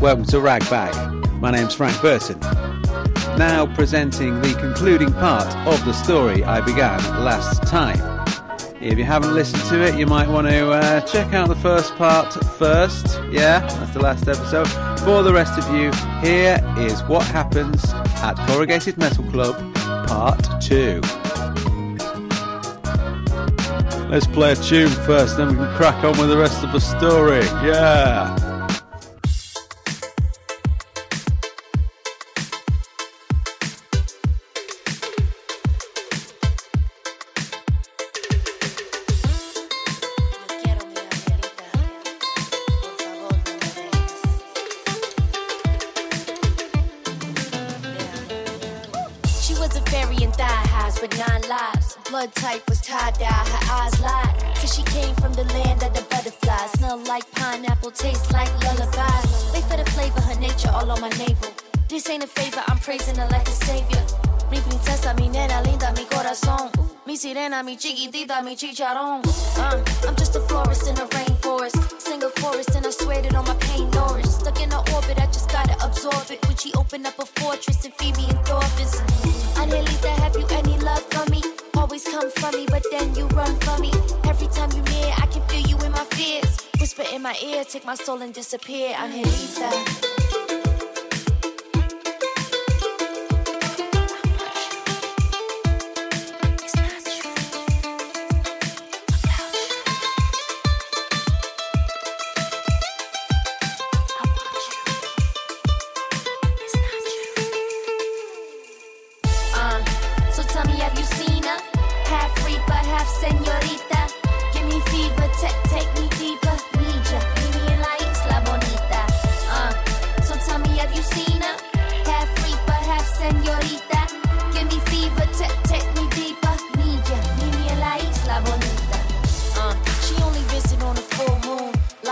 Welcome to Ragbag. My name's Frank Burton. Now presenting the concluding part of the story I began last time. If you haven't listened to it, you might want to uh, check out the first part first. Yeah, that's the last episode. For the rest of you, here is what happens at Corrugated Metal Club, part two. Let's play a tune first, then we can crack on with the rest of the story. Yeah. From the land of the butterflies. Smell like pineapple, taste like lullabies. Wait for the flavor, her nature all on my navel. This ain't a favor, I'm praising her like a savior. Mi princesa, mi nena linda, mi corazón. Mi sirena, mi chiquitita, mi chicharrón. Uh, I'm just a florist in a rainforest. Sing a chorus and I swear it on my pain Norris. Stuck in her orbit, I just gotta absorb it. Would she open up a fortress and feed me endorphins? Angelita, have you any love for me? Always come for me, but then you run for me. Time you near, I can feel you in my fears. Whisper in my ear, take my soul and disappear. Angelita. Uh,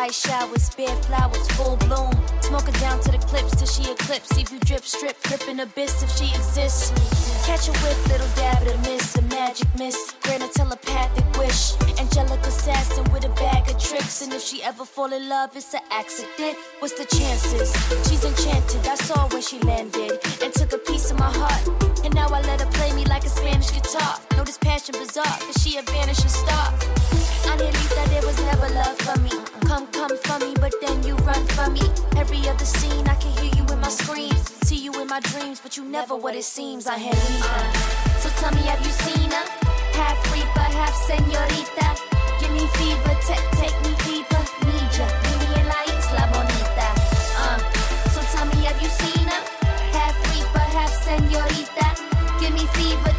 Light showers, bare flowers, full bloom. Smoke her down to the clips till she eclipse. If you drip, strip, dripping abyss if she exists. Catch a whiff, little dab of the miss, a magic miss. Grant a telepathic wish. Angelic assassin with a bag of tricks. And if she ever fall in love, it's an accident. What's the chances? She's enchanted. I saw when she landed and took a piece of my heart. Now I let her play me like a Spanish guitar. Know this passion bizarre, cause she a vanishing star. Angelita, there was never love for me. Come, come for me, but then you run for me. Every other scene, I can hear you in my screams. See you in my dreams, but you never what it seems. I had Angelita. So tell me, have you seen her? Half reaper, half señorita. Give me fever, ta- take me fever,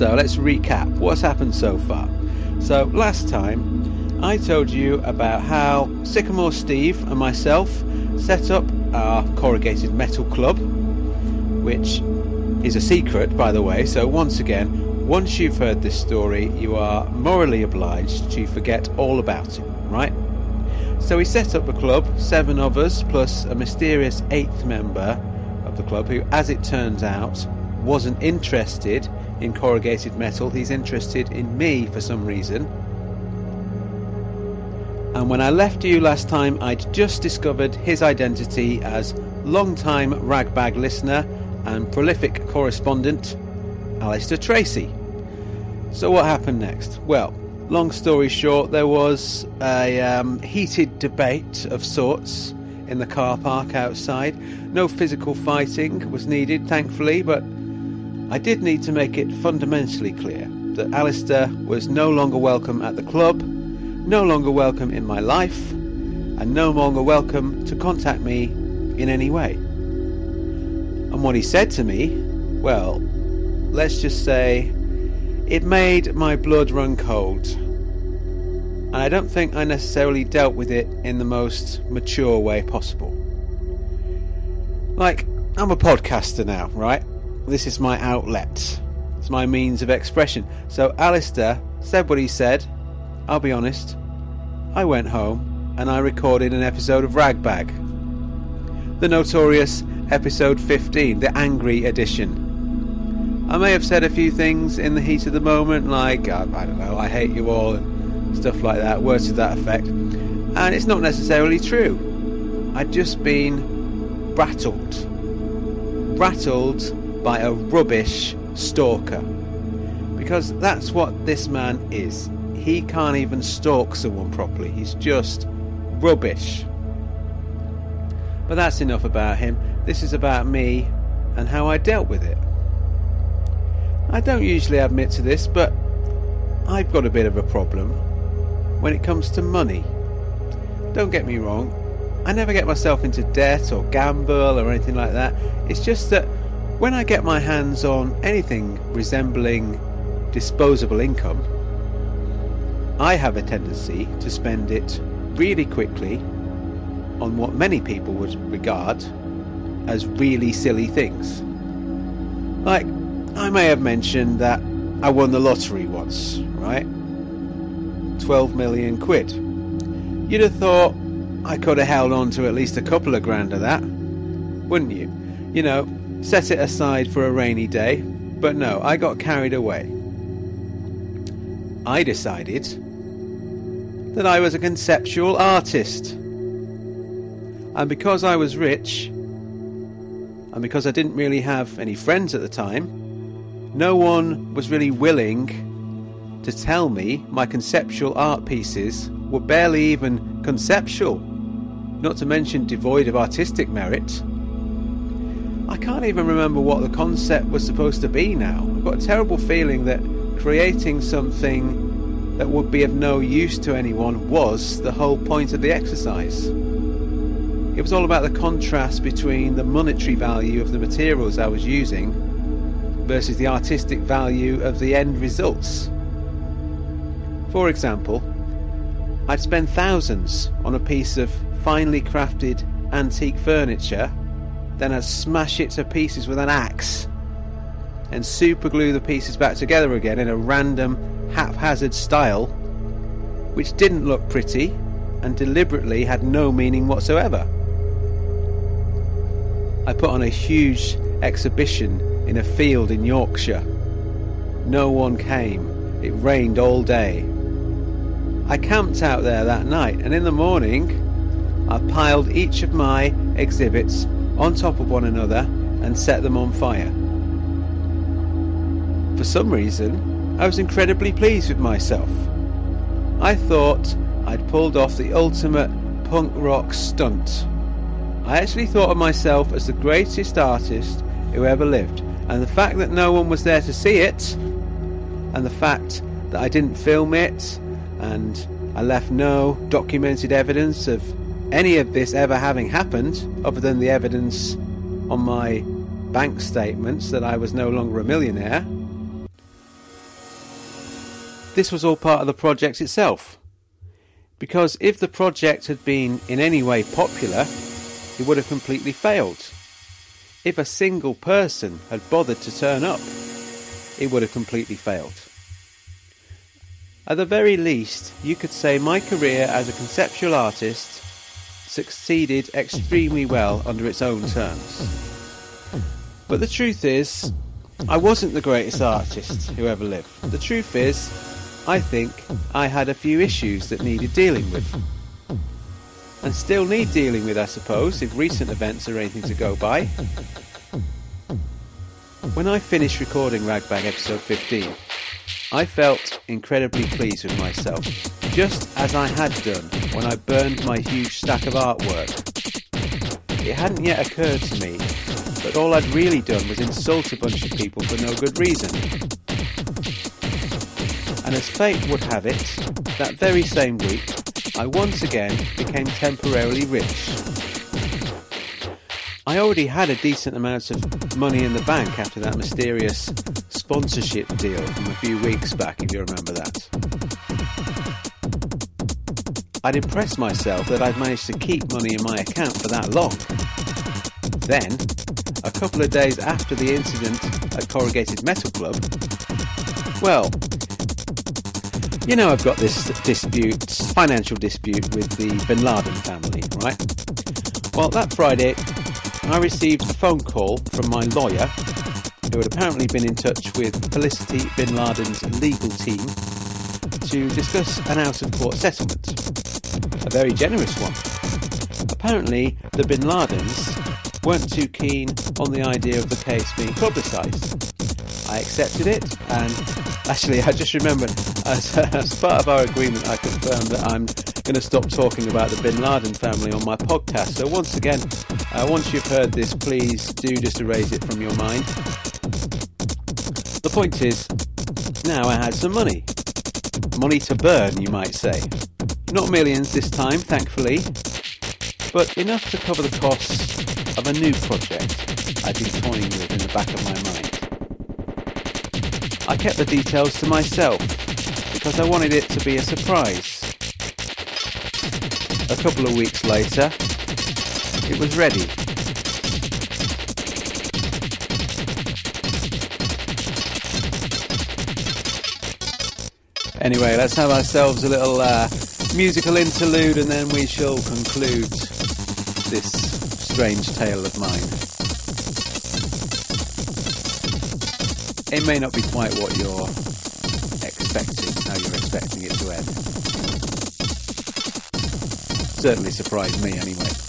So let's recap what's happened so far. So last time I told you about how Sycamore Steve and myself set up our corrugated metal club, which is a secret by the way. So once again, once you've heard this story, you are morally obliged to forget all about it, right? So we set up the club, seven of us, plus a mysterious eighth member of the club who, as it turns out, wasn't interested in corrugated metal. He's interested in me for some reason. And when I left you last time, I'd just discovered his identity as long-time ragbag listener and prolific correspondent, Alistair Tracy. So, what happened next? Well, long story short, there was a um, heated debate of sorts in the car park outside. No physical fighting was needed, thankfully, but I did need to make it fundamentally clear that Alistair was no longer welcome at the club, no longer welcome in my life, and no longer welcome to contact me in any way. And what he said to me, well, let's just say it made my blood run cold. And I don't think I necessarily dealt with it in the most mature way possible. Like, I'm a podcaster now, right? This is my outlet. It's my means of expression. So Alistair said what he said. I'll be honest. I went home and I recorded an episode of Ragbag. The notorious episode 15, the angry edition. I may have said a few things in the heat of the moment, like, uh, I don't know, I hate you all, and stuff like that, words to that effect. And it's not necessarily true. I'd just been rattled. Rattled by a rubbish stalker. Because that's what this man is. He can't even stalk someone properly, he's just rubbish. But that's enough about him. This is about me and how I dealt with it. I don't usually admit to this, but I've got a bit of a problem when it comes to money. Don't get me wrong, I never get myself into debt or gamble or anything like that. It's just that when I get my hands on anything resembling disposable income, I have a tendency to spend it really quickly on what many people would regard as really silly things. Like, I may have mentioned that I won the lottery once, right? 12 million quid. You'd have thought I could have held on to at least a couple of grand of that, wouldn't you? You know, set it aside for a rainy day, but no, I got carried away. I decided that I was a conceptual artist. And because I was rich, and because I didn't really have any friends at the time, no one was really willing to tell me my conceptual art pieces were barely even conceptual, not to mention devoid of artistic merit. I can't even remember what the concept was supposed to be now. I've got a terrible feeling that creating something that would be of no use to anyone was the whole point of the exercise. It was all about the contrast between the monetary value of the materials I was using versus the artistic value of the end results. For example, I'd spend thousands on a piece of finely crafted antique furniture, then I'd smash it to pieces with an axe and superglue the pieces back together again in a random, haphazard style, which didn't look pretty and deliberately had no meaning whatsoever. I put on a huge exhibition in a field in Yorkshire. No one came. It rained all day. I camped out there that night, and in the morning, I piled each of my exhibits on top of one another and set them on fire. For some reason, I was incredibly pleased with myself. I thought I'd pulled off the ultimate punk rock stunt. I actually thought of myself as the greatest artist who ever lived, and the fact that no one was there to see it, and the fact that I didn't film it, and I left no documented evidence of any of this ever having happened, other than the evidence on my bank statements that I was no longer a millionaire. this was all part of the project itself. Because if the project had been in any way popular, it would have completely failed. If a single person had bothered to turn up, it would have completely failed. At the very least, you could say my career as a conceptual artist succeeded extremely well under its own terms. But the truth is, I wasn't the greatest artist who ever lived. The truth is, I think I had a few issues that needed dealing with. And still need dealing with, I suppose, if recent events are anything to go by. When I finished recording Ragbag episode 15, I felt incredibly pleased with myself, just as I had done when I burned my huge stack of artwork. It hadn't yet occurred to me that all I'd really done was insult a bunch of people for no good reason. And as fate would have it, that very same week, I once again became temporarily rich. I already had a decent amount of money in the bank after that mysterious sponsorship deal from a few weeks back, if you remember that. I'd impressed myself that I'd managed to keep money in my account for that long. Then, a couple of days after the incident at Corrugated Metal Club, well, you know I've got this dispute, financial dispute with the Bin Laden family, right? Well, that Friday, I received a phone call from my lawyer, who had apparently been in touch with Felicity Bin Laden's legal team to discuss an out of court settlement. A very generous one. Apparently, the Bin Ladens weren't too keen on the idea of the case being publicised. I accepted it, and actually, I just remembered as, as part of our agreement, I confirmed that I'm going to stop talking about the Bin Laden family on my podcast. So, once again, uh, once you've heard this, please do just erase it from your mind. The point is, now I had some money. Money to burn, you might say. Not millions this time, thankfully, but enough to cover the costs of a new project I'd been toying with in the back of my mind. I kept the details to myself because I wanted it to be a surprise. A couple of weeks later, it was ready. Anyway, let's have ourselves a little uh, musical interlude and then we shall conclude this strange tale of mine. it may not be quite what you're expecting, how you're expecting it to end. Certainly surprised me anyway.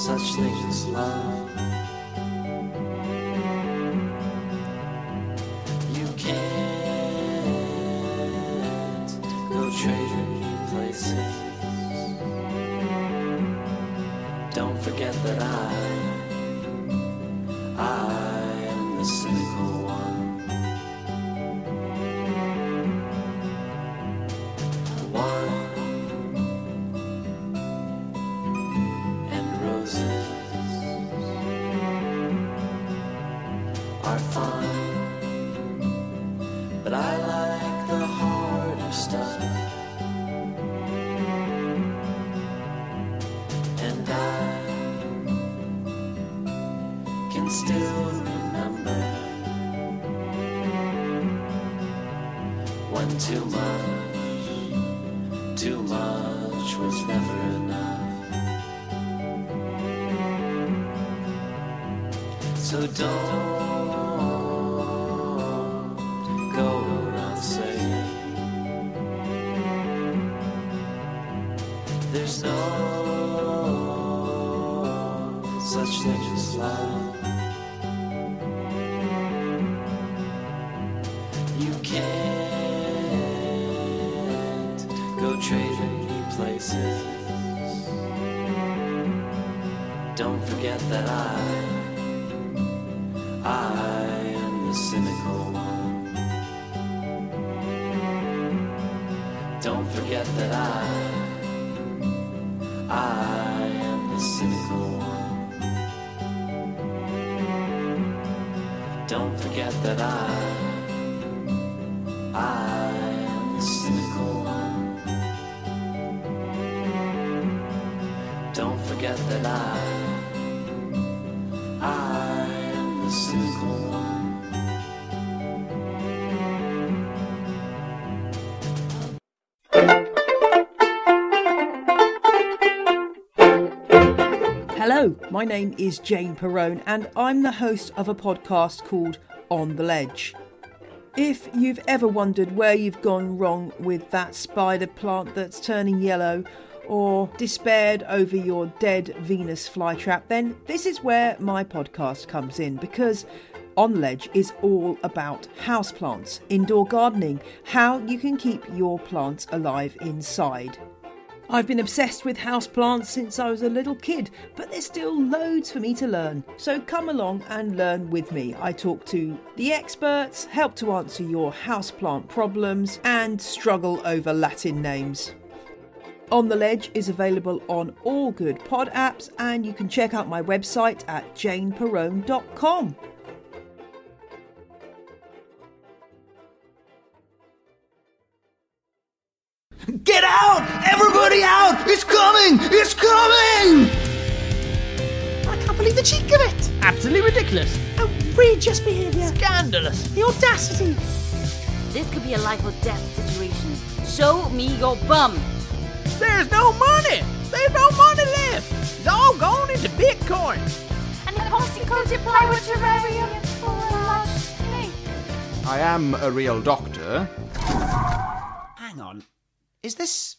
Such things as love. Such thing as love. You can't go trading new places. Don't forget that I, I am the cynical one. Don't forget that I, I am the cynical Don't forget that I, my name is Jane Perrone, and I'm the host of a podcast called On the Ledge. If you've ever wondered where you've gone wrong with that spider plant that's turning yellow, or despaired over your dead Venus flytrap, then this is where my podcast comes in because On the Ledge is all about houseplants, indoor gardening, how you can keep your plants alive inside. I've been obsessed with houseplants since I was a little kid, but there's still loads for me to learn. So come along and learn with me. I talk to the experts, help to answer your houseplant problems, and struggle over Latin names. On the Ledge is available on all good pod apps, and you can check out my website at janeperrone.com. Get out! Everybody out! It's coming! It's coming! I can't believe the cheek of it! Absolutely ridiculous. Outrageous behaviour! Scandalous. The audacity! This could be a life or death situation. Show me your bum. There's no money. There's no money left. It's all gone into Bitcoin. And the posting codes apply with terrarium for a large snake. I am a real doctor. Hang on. Is this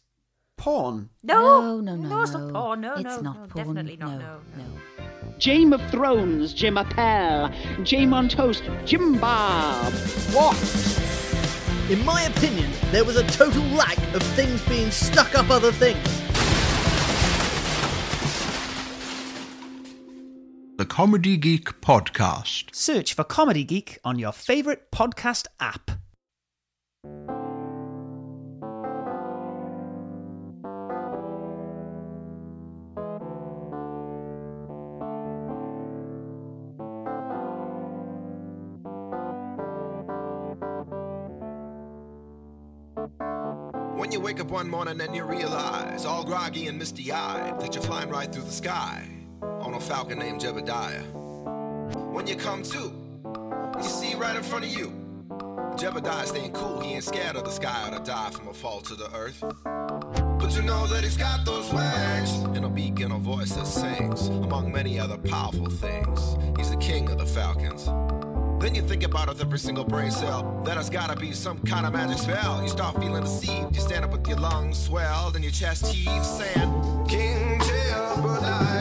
porn? No, no, no, no, it's not porn. No, it's no, not no, porn. definitely not, No, no, no. Game of Thrones, Jim Appel. Jam on Toast, Jim Bob. What? In my opinion, there was a total lack of things being stuck up other things. The Comedy Geek Podcast. Search for Comedy Geek on your favourite podcast app. One morning and you realize, all groggy and misty eyed, that you're flying right through the sky on a falcon named Jebediah. When you come to, you see right in front of you, Jebediah staying cool, he ain't scared of the sky or to die from a fall to the earth. But you know that he's got those wings and a beak and a voice that sings, among many other powerful things. He's the king of the falcons. Then you think about it every single brain cell. That has gotta be some kind of magic spell. You start feeling deceived. You stand up with your lungs swelled and your chest heaves, saying, King Jebediah,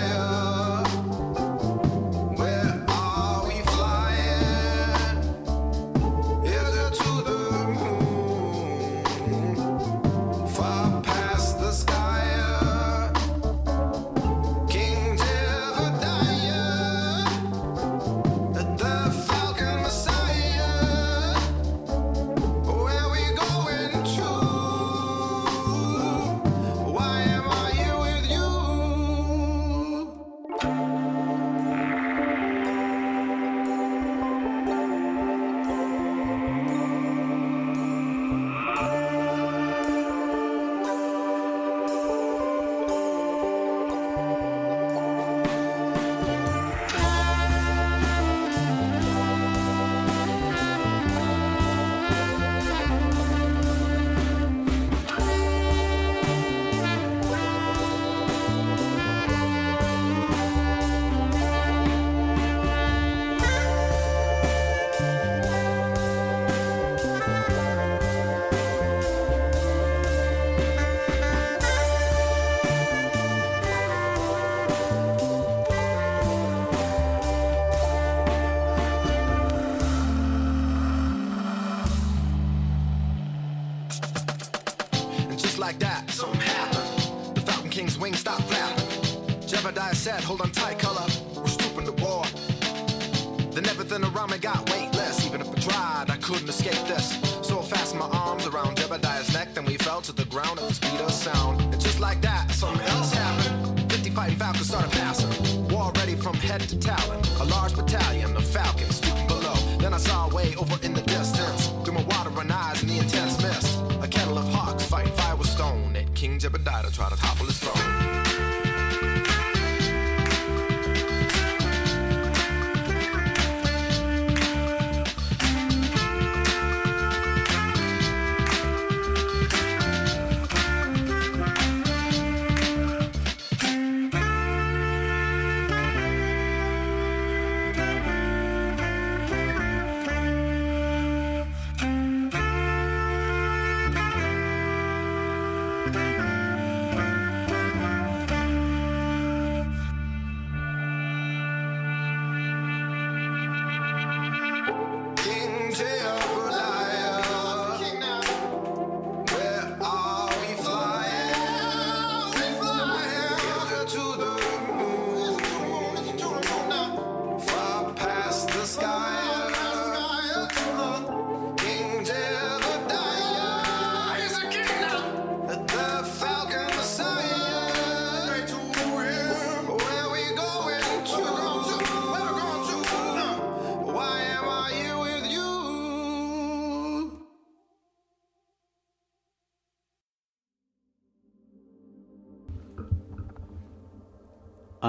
like that, something happened. The Falcon King's wings stopped flapping. Jebediah said, hold on tight, color, we're stooping to war. Then everything around me got weightless. Even if I tried, I couldn't escape this. So I fastened my arms around Jebediah's neck, then we fell to the ground at the speed of sound. And just like that, something else happened. 50 fighting Falcons started passing. War ready from head to talon. A large battalion of Falcons stooping below. Then I saw way over in the distance, through my watering eyes and the intense mist. Jebediah to try to topple his throne.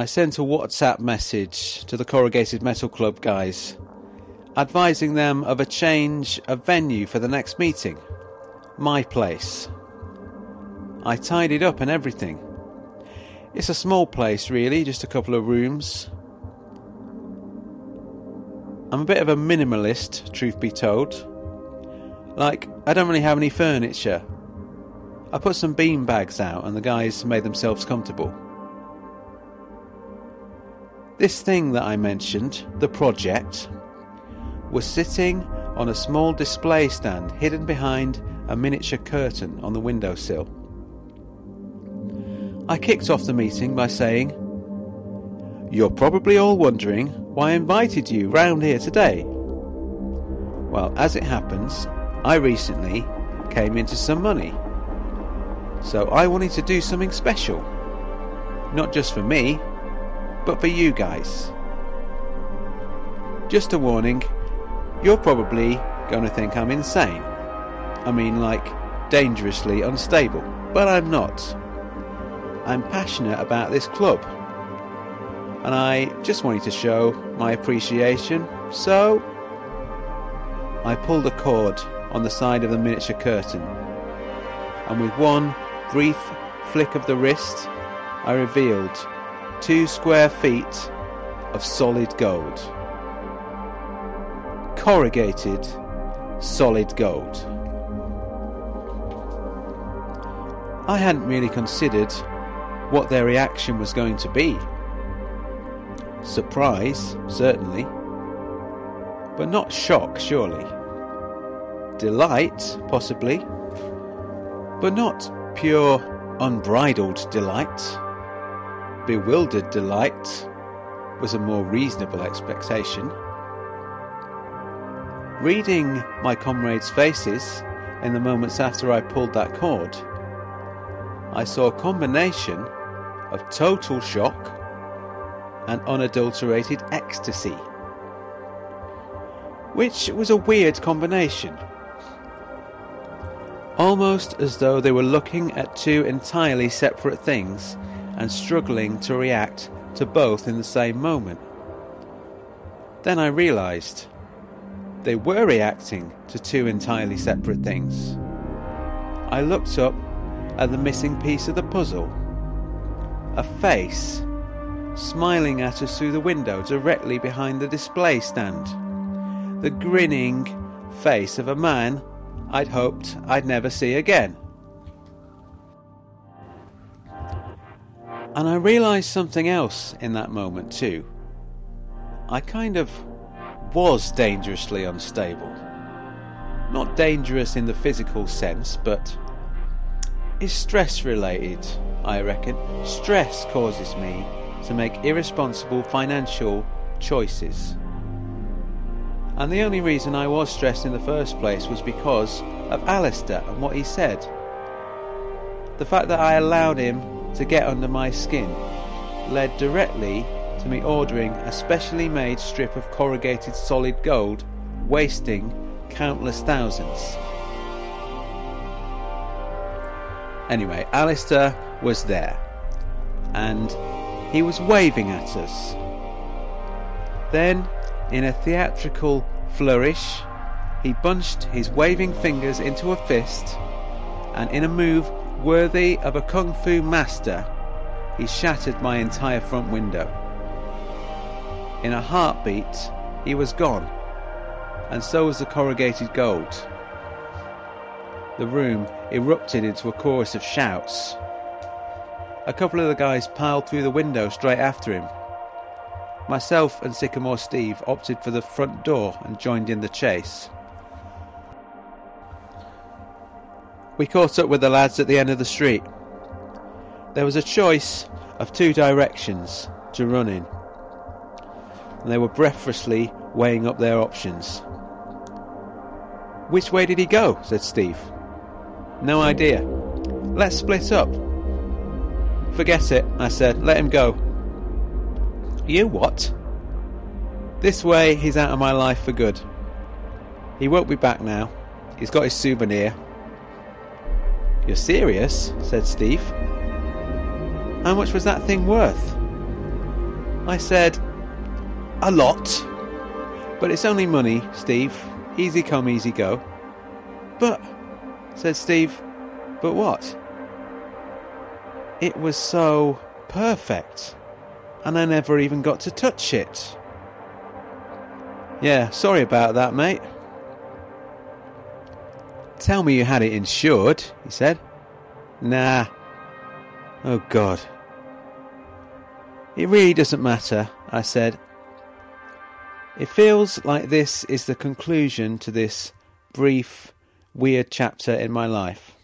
I sent a WhatsApp message to the Corrugated Metal Club guys, advising them of a change of venue for the next meeting. My place. I tidied up and everything. It's a small place, really, just a couple of rooms. I'm a bit of a minimalist, truth be told. Like, I don't really have any furniture. I put some bean bags out and the guys made themselves comfortable. This thing that I mentioned, the project, was sitting on a small display stand hidden behind a miniature curtain on the windowsill. I kicked off the meeting by saying, You're probably all wondering why I invited you round here today. Well, as it happens, I recently came into some money. So I wanted to do something special. Not just for me, but for you guys. Just a warning, you're probably going to think I'm insane. I mean, like, dangerously unstable, but I'm not. I'm passionate about this club, and I just wanted to show my appreciation, so I pulled a cord on the side of the miniature curtain, and with one brief flick of the wrist, I revealed two square feet of solid gold. Corrugated solid gold. I hadn't really considered what their reaction was going to be. Surprise, certainly, but not shock, surely. Delight, possibly, but not pure, unbridled delight. Bewildered delight was a more reasonable expectation. Reading my comrades' faces in the moments after I pulled that cord, I saw a combination of total shock and unadulterated ecstasy. Which was a weird combination. Almost as though they were looking at two entirely separate things and struggling to react to both in the same moment. Then I realised they were reacting to two entirely separate things. I looked up at the missing piece of the puzzle a face smiling at us through the window directly behind the display stand. The grinning face of a man I'd hoped I'd never see again. And I realised something else in that moment too. I kind of was dangerously unstable. Not dangerous in the physical sense, but is stress related, I reckon. Stress causes me to make irresponsible financial choices. And the only reason I was stressed in the first place was because of Alistair and what he said. The fact that I allowed him to get under my skin led directly to me ordering a specially made strip of corrugated solid gold, wasting countless thousands. Anyway, Alistair was there, and he was waving at us. Then, in a theatrical flourish, he bunched his waving fingers into a fist, and in a move worthy of a kung fu master, he shattered my entire front window. In a heartbeat, he was gone, and so was the corrugated gold. The room erupted into a chorus of shouts. A couple of the guys piled through the window straight after him. Myself and Sycamore Steve opted for the front door and joined in the chase. We caught up with the lads at the end of the street. There was a choice of two directions to run in, and they were breathlessly weighing up their options. Which way did he go? said Steve. No idea. Let's split up. Forget it, I said. Let him go. You what? This way, he's out of my life for good. He won't be back now. He's got his souvenir. You're serious? said Steve. How much was that thing worth? I said, A lot. But it's only money, Steve. Easy come, easy go. But, said Steve, but what? It was so perfect, and I never even got to touch it. Yeah, sorry about that, mate. Tell me you had it insured, he said. Nah. Oh, God. It really doesn't matter, I said. It feels like this is the conclusion to this brief, weird chapter in my life.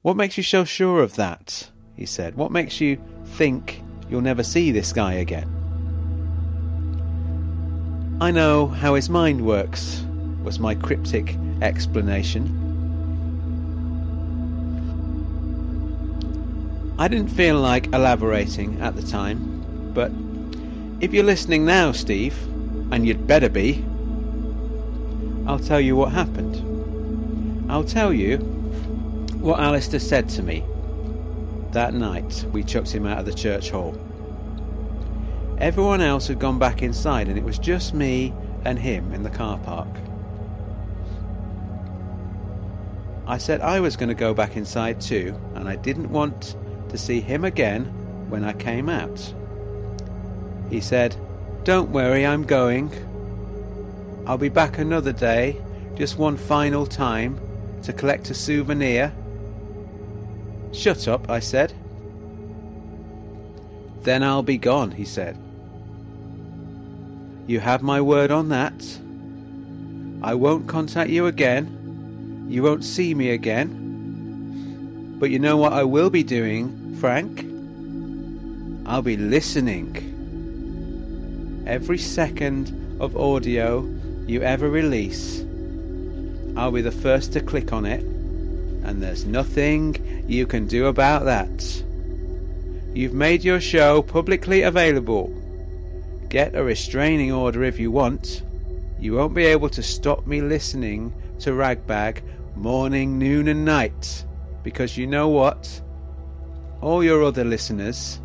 What makes you so sure of that? he said. What makes you think you'll never see this guy again? I know how his mind works, was my cryptic explanation. I didn't feel like elaborating at the time, but if you're listening now, Steve, and you'd better be, I'll tell you what happened. I'll tell you what Alistair said to me that night we chucked him out of the church hall. Everyone else had gone back inside, and it was just me and him in the car park. I said I was going to go back inside too, and I didn't want to see him again when I came out. He said, Don't worry, I'm going. I'll be back another day, just one final time, to collect a souvenir. Shut up, I said. Then I'll be gone, he said. You have my word on that. I won't contact you again. You won't see me again. But you know what I will be doing, Frank? I'll be listening. Every second of audio you ever release, I'll be the first to click on it, and there's nothing you can do about that. You've made your show publicly available. Get a restraining order if you want. You won't be able to stop me listening to Ragbag morning, noon, and night. Because you know what? All your other listeners,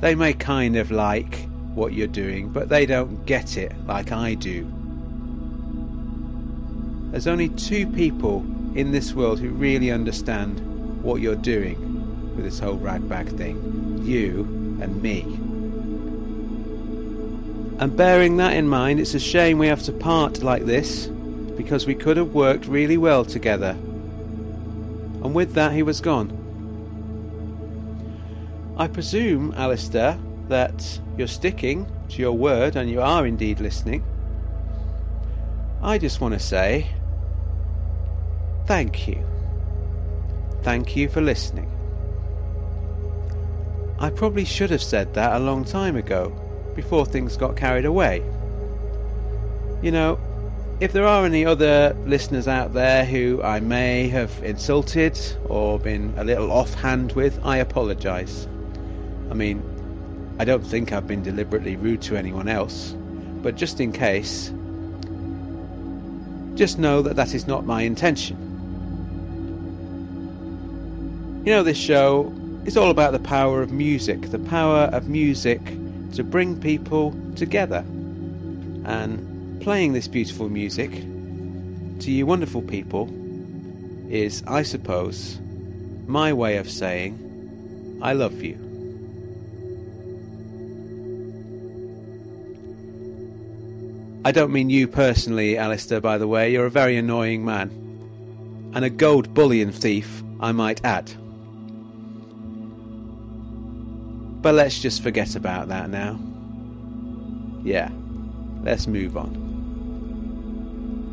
they may kind of like what you're doing, but they don't get it like I do. There's only two people in this world who really understand what you're doing with this whole ragbag thing you and me. And bearing that in mind, it's a shame we have to part like this because we could have worked really well together. And with that, he was gone. I presume, Alistair, that you're sticking to your word and you are indeed listening. I just want to say thank you. Thank you for listening. I probably should have said that a long time ago, before things got carried away. You know, if there are any other listeners out there who I may have insulted or been a little offhand with, I apologise. I mean, I don't think I've been deliberately rude to anyone else, but just in case, just know that that is not my intention. You know, this show is all about the power of music, the power of music to bring people together. And playing this beautiful music to you wonderful people is, I suppose, my way of saying, I love you. I don't mean you personally, Alistair, by the way. You're a very annoying man. And a gold bullion thief, I might add. But let's just forget about that now. Yeah, let's move on.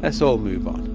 Let's all move on.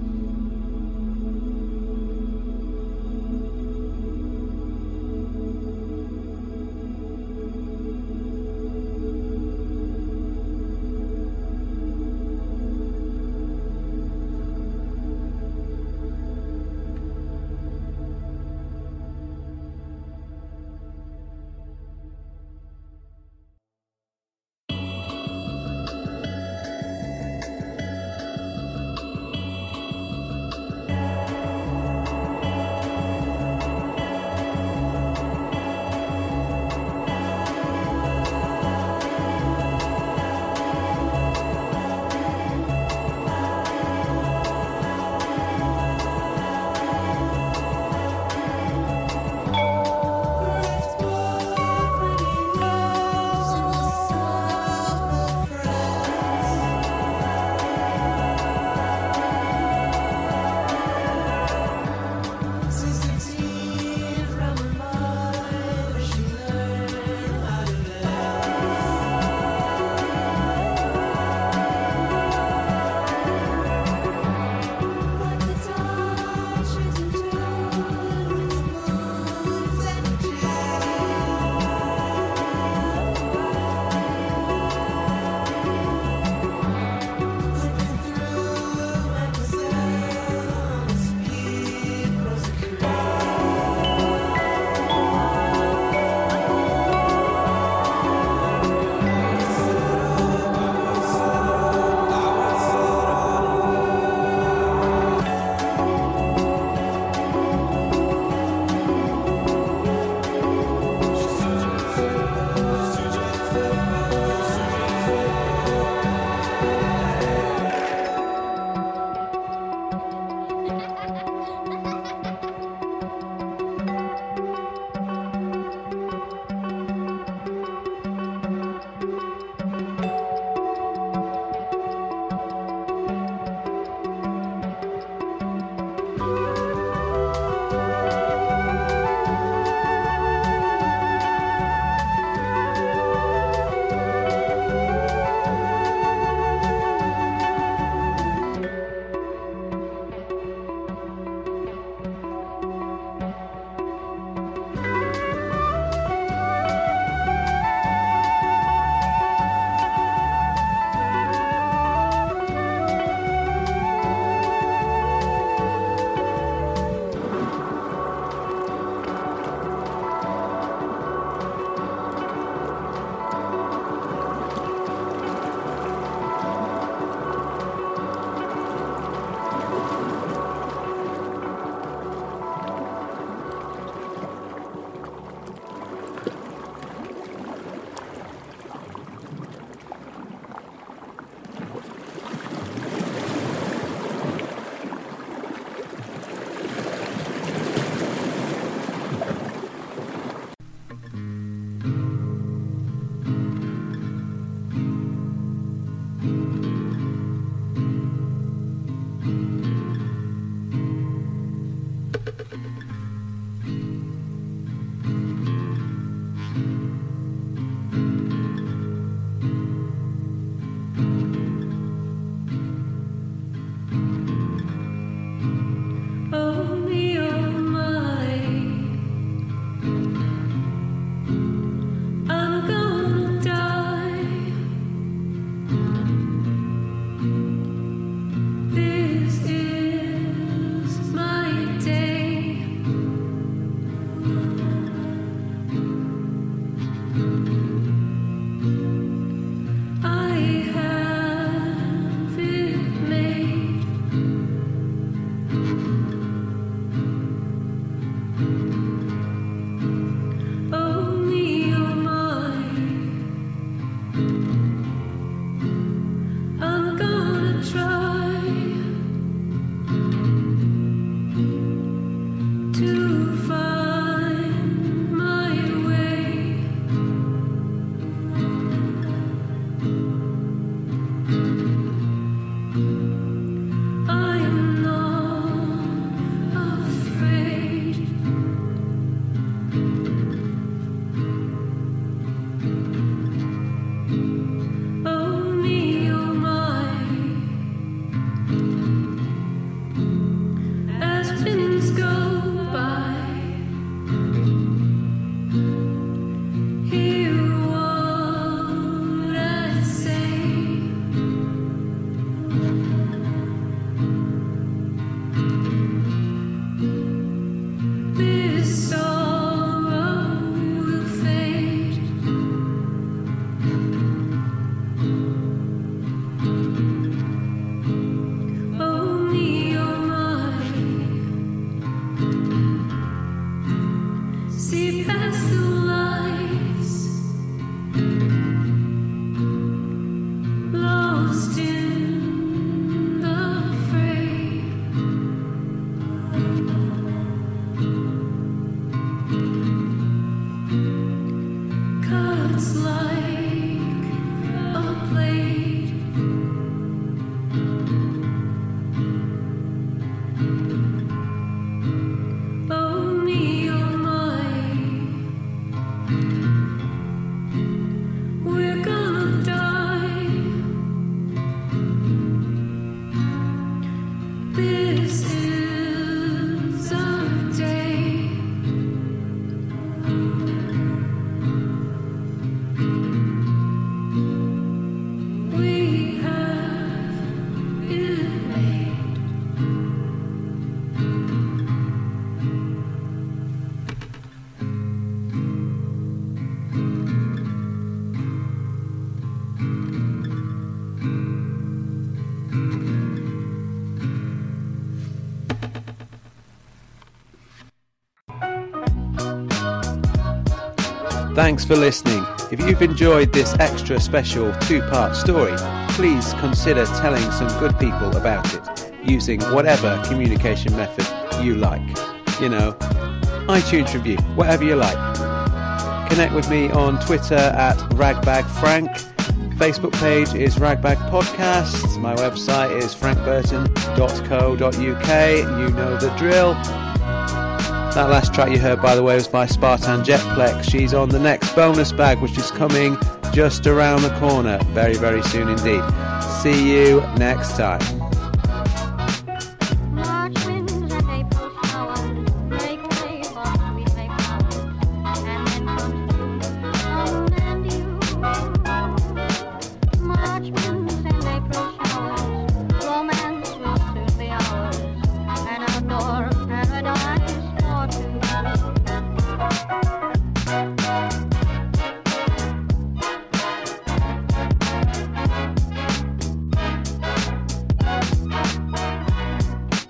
Thanks for listening. If you've enjoyed this extra special two part story, please consider telling some good people about it using whatever communication method you like. You know, iTunes review, whatever you like. Connect with me on Twitter at ragbagfrank. Facebook page is Ragbag Podcast. My website is frankburton.co.uk. You know the drill. That last track you heard, by the way, was by Spartan Jetplex. She's on the next bonus bag, which is coming just around the corner very, very soon indeed. See you next time.